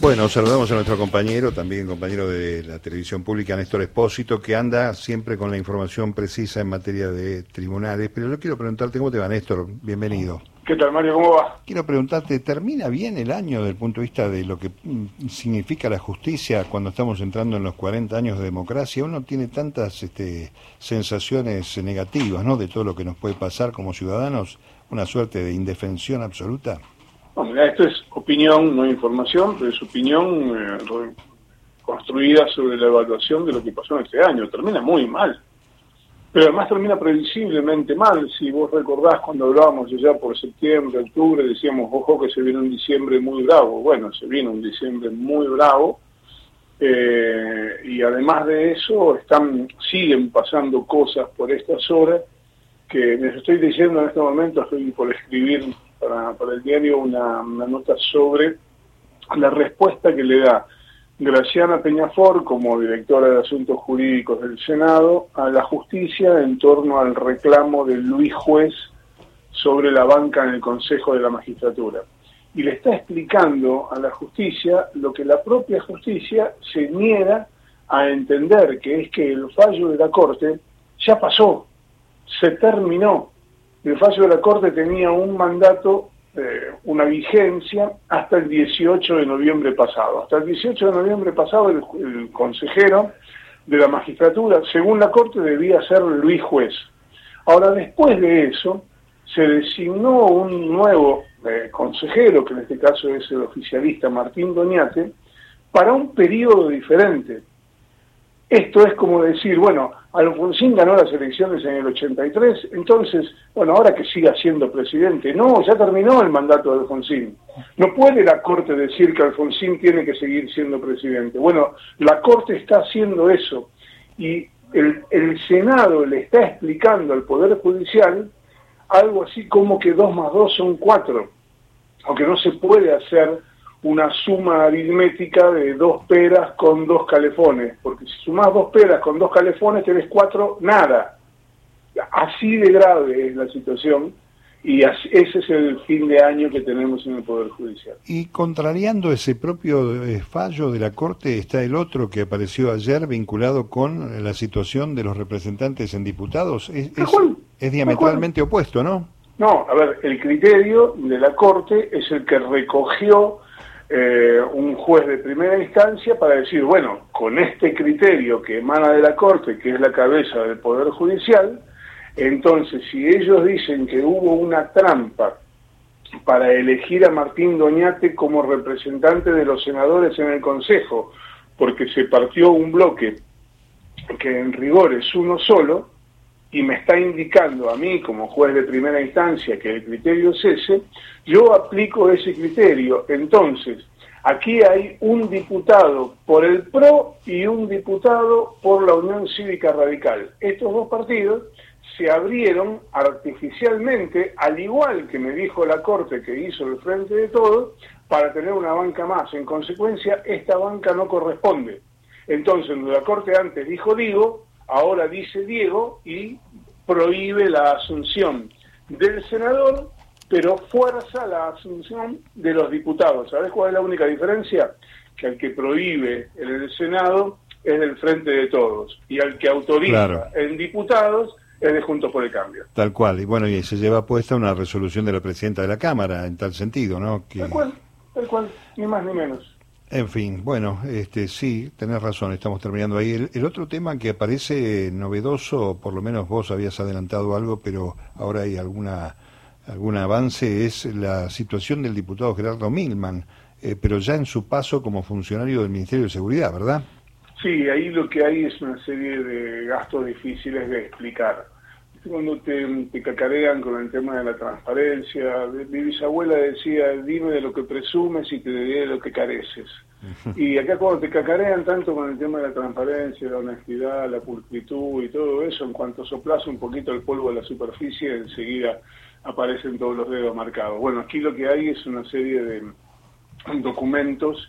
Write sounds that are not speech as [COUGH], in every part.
Bueno, saludamos a nuestro compañero, también compañero de la televisión pública, Néstor Espósito, que anda siempre con la información precisa en materia de tribunales. Pero yo quiero preguntarte, ¿cómo te va, Néstor? Bienvenido. ¿Qué tal, Mario? ¿Cómo va? Quiero preguntarte, ¿termina bien el año desde el punto de vista de lo que significa la justicia cuando estamos entrando en los 40 años de democracia? Uno tiene tantas este, sensaciones negativas, ¿no?, de todo lo que nos puede pasar como ciudadanos, una suerte de indefensión absoluta. No, mira, esto es opinión, no información, pero es opinión eh, construida sobre la evaluación de lo que pasó en este año. Termina muy mal. Pero además termina previsiblemente mal. Si vos recordás cuando hablábamos ya por septiembre, octubre, decíamos, ojo que se viene un diciembre muy bravo. Bueno, se viene un diciembre muy bravo. Eh, y además de eso, están siguen pasando cosas por estas horas que les estoy diciendo en este momento, estoy por escribir para, para el diario una, nota sobre la respuesta que le da Graciana Peñafor, como directora de Asuntos Jurídicos del Senado, a la justicia en torno al reclamo de Luis Juez sobre la banca en el Consejo de la Magistratura. Y le está explicando a la justicia lo que la propia justicia se niega a entender, que es que el fallo de la Corte ya pasó, se terminó, el fallo de la Corte tenía un mandato, eh, una vigencia hasta el 18 de noviembre pasado. Hasta el 18 de noviembre pasado el, consejero de la magistratura, según la Corte, debía ser Luis Juez. Ahora, después de eso, se designó un nuevo eh, consejero, que en este caso es el oficialista Martín Doñate, para un periodo diferente. Esto es como decir, bueno, Alfonsín ganó las elecciones en el 83, entonces, bueno, ahora que siga siendo presidente. No, ya terminó el mandato de Alfonsín. No puede la Corte decir que Alfonsín tiene que seguir siendo presidente. Bueno, la Corte está haciendo eso y el, el Senado le está explicando al Poder Judicial algo así como que dos más dos son cuatro, aunque no se puede hacer una suma aritmética de dos peras con dos calefones, porque si sumas dos peras con dos calefones tenés cuatro, nada. Así de grave es la situación y ese es el fin de año que tenemos en el Poder Judicial. Y contrariando ese propio eh, fallo de la Corte está el otro que apareció ayer vinculado con la situación de los representantes en diputados. Es, es diametralmente opuesto, ¿no? No, a ver, el criterio de la Corte es el que recogió eh, un juez de primera instancia para decir, bueno, con este criterio que emana de la Corte, que es la cabeza del Poder Judicial, entonces si ellos dicen que hubo una trampa para elegir a Martín Doñate como representante de los senadores en el Consejo, porque se partió un bloque que en rigor es uno solo, y me está indicando a mí como juez de primera instancia que el criterio es ese, yo aplico ese criterio. Entonces, aquí hay un diputado por el PRO y un diputado por la Unión Cívica Radical. Estos dos partidos se abrieron artificialmente, al igual que me dijo la Corte que hizo el Frente de Todos, para tener una banca más. En consecuencia, esta banca no corresponde. Entonces, la Corte antes dijo digo, ahora dice Diego y prohíbe la asunción del senador, pero fuerza la asunción de los diputados. ¿Sabes cuál es la única diferencia? Que al que prohíbe en el Senado es del Frente de Todos y al que autoriza en diputados es de Juntos por el Cambio. Tal cual, y bueno, y se lleva puesta una resolución de la presidenta de la Cámara en tal sentido, ¿no? Que... Tal cual, tal cual, ni más ni menos. En fin, bueno, este, sí, tenés razón, estamos terminando ahí. El, otro tema que aparece novedoso, por lo menos vos habías adelantado algo, pero ahora hay alguna algún avance, es la situación del diputado Gerardo Milman, eh, pero ya en su paso como funcionario del Ministerio de Seguridad, ¿verdad? Sí, ahí lo que hay es una serie de gastos difíciles de explicar cuando te, cacarean con el tema de la transparencia. Mi bisabuela decía, dime de lo que presumes y te diré de lo que careces. [LAUGHS] Y acá cuando te cacarean tanto con el tema de la transparencia, la honestidad, la pulcritud y todo eso, en cuanto soplas un poquito el polvo a la superficie, enseguida aparecen todos los dedos marcados. Bueno, aquí lo que hay es una serie de documentos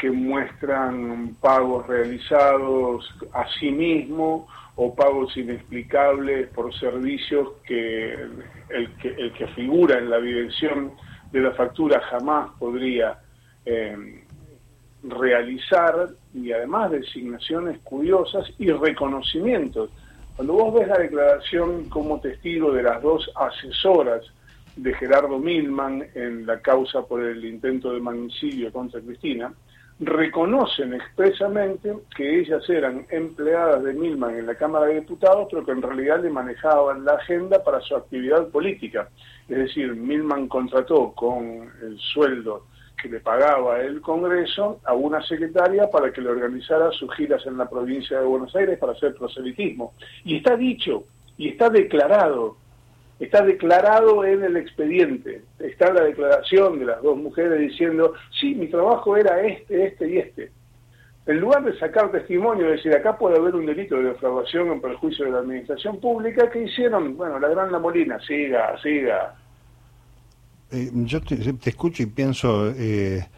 que muestran pagos realizados a sí mismo o pagos inexplicables por servicios que el que, figura en la dirección de la factura jamás podría eh, realizar, y además designaciones curiosas y reconocimientos. Cuando vos ves la declaración como testigo de las dos asesoras de Gerardo Milman en la causa por el intento de magnicidio contra Cristina, reconocen expresamente que ellas eran empleadas de Milman en la Cámara de Diputados, pero que en realidad le manejaban la agenda para su actividad política. Es decir, Milman contrató con el sueldo que le pagaba el Congreso a una secretaria para que le organizara sus giras en la provincia de Buenos Aires para hacer proselitismo. Y está dicho, y está declarado, está declarado en el expediente, está la declaración de las dos mujeres diciendo, sí, mi trabajo era este, este y este. En lugar de sacar testimonio y decir, acá puede haber un delito de defraudación en perjuicio de la administración pública, ¿qué hicieron? Bueno, la gran La Molina, siga, siga. Eh, yo te, escucho y pienso, eh,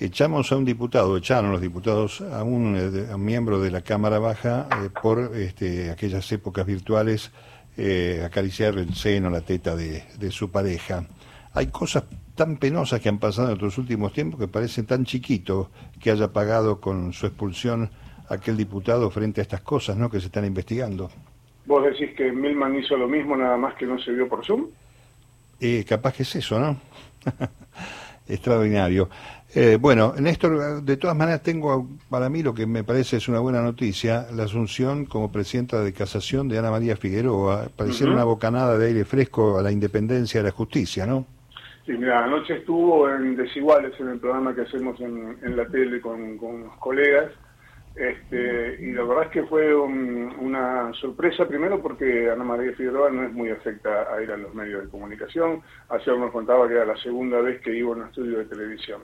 echamos a un diputado, echaron los diputados a un, eh, miembro de la Cámara Baja por este, aquellas épocas virtuales eh, acariciar el seno, la teta de, su pareja. Hay cosas tan penosas que han pasado en otros últimos tiempos que parecen tan chiquitos que haya pagado con su expulsión aquel diputado frente a estas cosas ¿no? que se están investigando. ¿Vos decís que Milman hizo lo mismo nada más que no se vio por Zoom? Eh, capaz que es eso, ¿no? [LAUGHS] Extraordinario. Eh, bueno, Néstor, de todas maneras tengo para mí lo que me parece es una buena noticia, la asunción como presidenta de casación de Ana María Figueroa. Pareciera una bocanada de aire fresco a la independencia de la justicia, ¿no? Sí, mira, anoche estuvo en Desiguales, en el programa que hacemos en, la tele con, con los colegas, este, y la verdad es que fue una sorpresa, primero porque Ana María Figueroa no es muy afecta a ir a los medios de comunicación. Ayer nos contaba que era la segunda vez que iba a un estudio de televisión.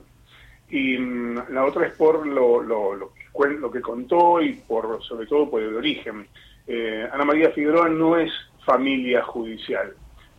Y mm, la otra es por lo, lo, lo, lo, que contó y por sobre todo por el origen. Eh, Ana María Figueroa no es familia judicial.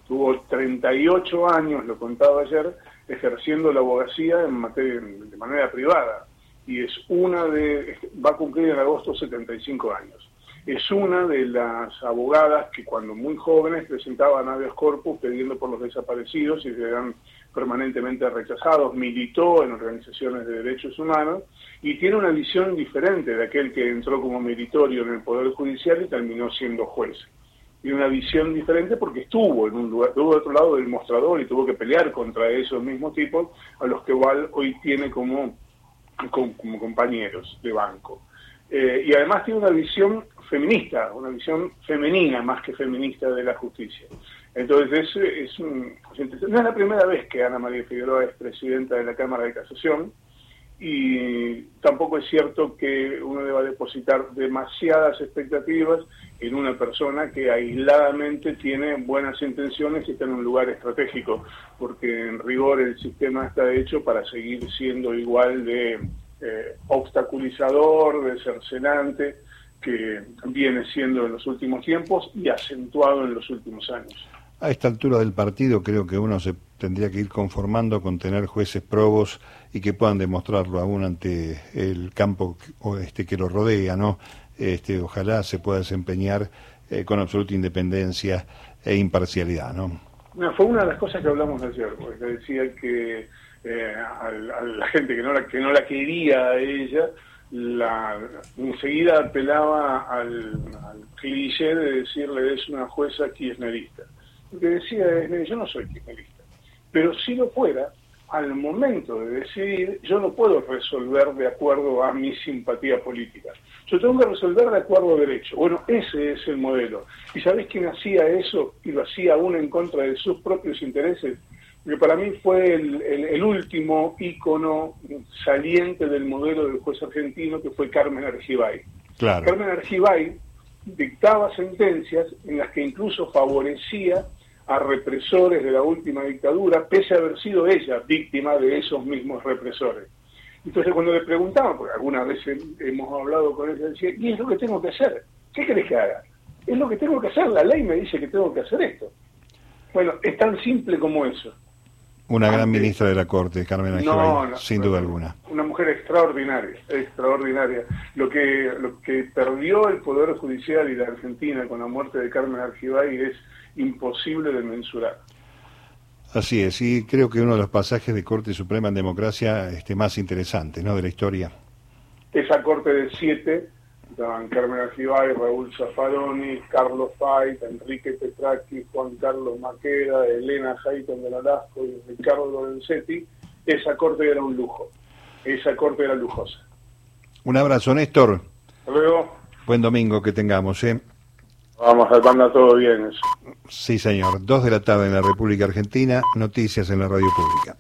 Tuvo 38 años, lo contaba ayer, ejerciendo la abogacía en materia, de manera privada y es una de, va a cumplir en agosto 75 años. Es una de las abogadas que cuando muy jóvenes presentaban habeas corpus pidiendo por los desaparecidos y eran permanentemente rechazados, militó en organizaciones de derechos humanos y tiene una visión diferente de aquel que entró como meritorio en el Poder Judicial y terminó siendo juez. Tiene una visión diferente porque estuvo en un lugar, estuvo al otro lado del mostrador y tuvo que pelear contra esos mismos tipos a los que Val hoy tiene como como, compañeros de banco. Eh, y además tiene una visión feminista, una visión femenina más que feminista de la justicia. Entonces, es, un, no es la primera vez que Ana María Figueroa es presidenta de la Cámara de Casación, y tampoco es cierto que uno deba depositar demasiadas expectativas en una persona que aisladamente tiene buenas intenciones y está en un lugar estratégico, porque en rigor el sistema está hecho para seguir siendo igual de eh, obstaculizador, de cercenante, que viene siendo en los últimos tiempos y acentuado en los últimos años. A esta altura del partido creo que uno se tendría que ir conformando con tener jueces probos y que puedan demostrarlo aún ante el campo este que lo rodea, ¿no? Este, ojalá se pueda desempeñar eh, con absoluta independencia e imparcialidad, ¿no? fue una de las cosas que hablamos ayer, porque decía que eh, a, la gente que no la, que no la quería a ella, la, enseguida apelaba al, cliché de decirle es una jueza kirchnerista. Porque decía, yo no soy kirchnerista, pero si lo fuera, al momento de decidir, yo no puedo resolver de acuerdo a mi simpatía política. Yo tengo que resolver de acuerdo a derecho. Bueno, ese es el modelo. ¿Y sabés quién hacía eso y lo hacía aún en contra de sus propios intereses? Que para mí fue el, último ícono saliente del modelo del juez argentino, que fue Carmen Argibay. Carmen Argibay dictaba sentencias en las que incluso favorecía a represores de la última dictadura, pese a haber sido ella víctima de esos mismos represores. Entonces cuando le preguntaba, porque algunas veces hemos hablado con ella, decía, ¿y es lo que tengo que hacer? ¿Qué querés que haga? Es lo que tengo que hacer, la ley me dice que tengo que hacer esto. Bueno, es tan simple como eso. Una gran ministra de la Corte, Carmen Ángel, sin duda alguna. Una mujer extraordinaria, extraordinaria. Lo que, lo que perdió el Poder Judicial y la Argentina con la muerte de Carmen Argibay es imposible de mensurar. Así es, y creo que uno de los pasajes de Corte Suprema en democracia este, más interesantes ¿no? de la historia. esa corte de siete, estaban Carmen Argibay, Raúl Zaffaroni, Carlos Fait, Enrique Petracchi, Juan Carlos Maqueda, Elena Jaiton de Alasco y Ricardo Lorenzetti, esa corte era un lujo, esa corte era lujosa. Un abrazo, Néstor. Hasta luego. Buen domingo que tengamos, ¿eh? Vamos a mandar todo bien eso. Sí, señor. Dos de la tarde en la República Argentina, noticias en la radio pública.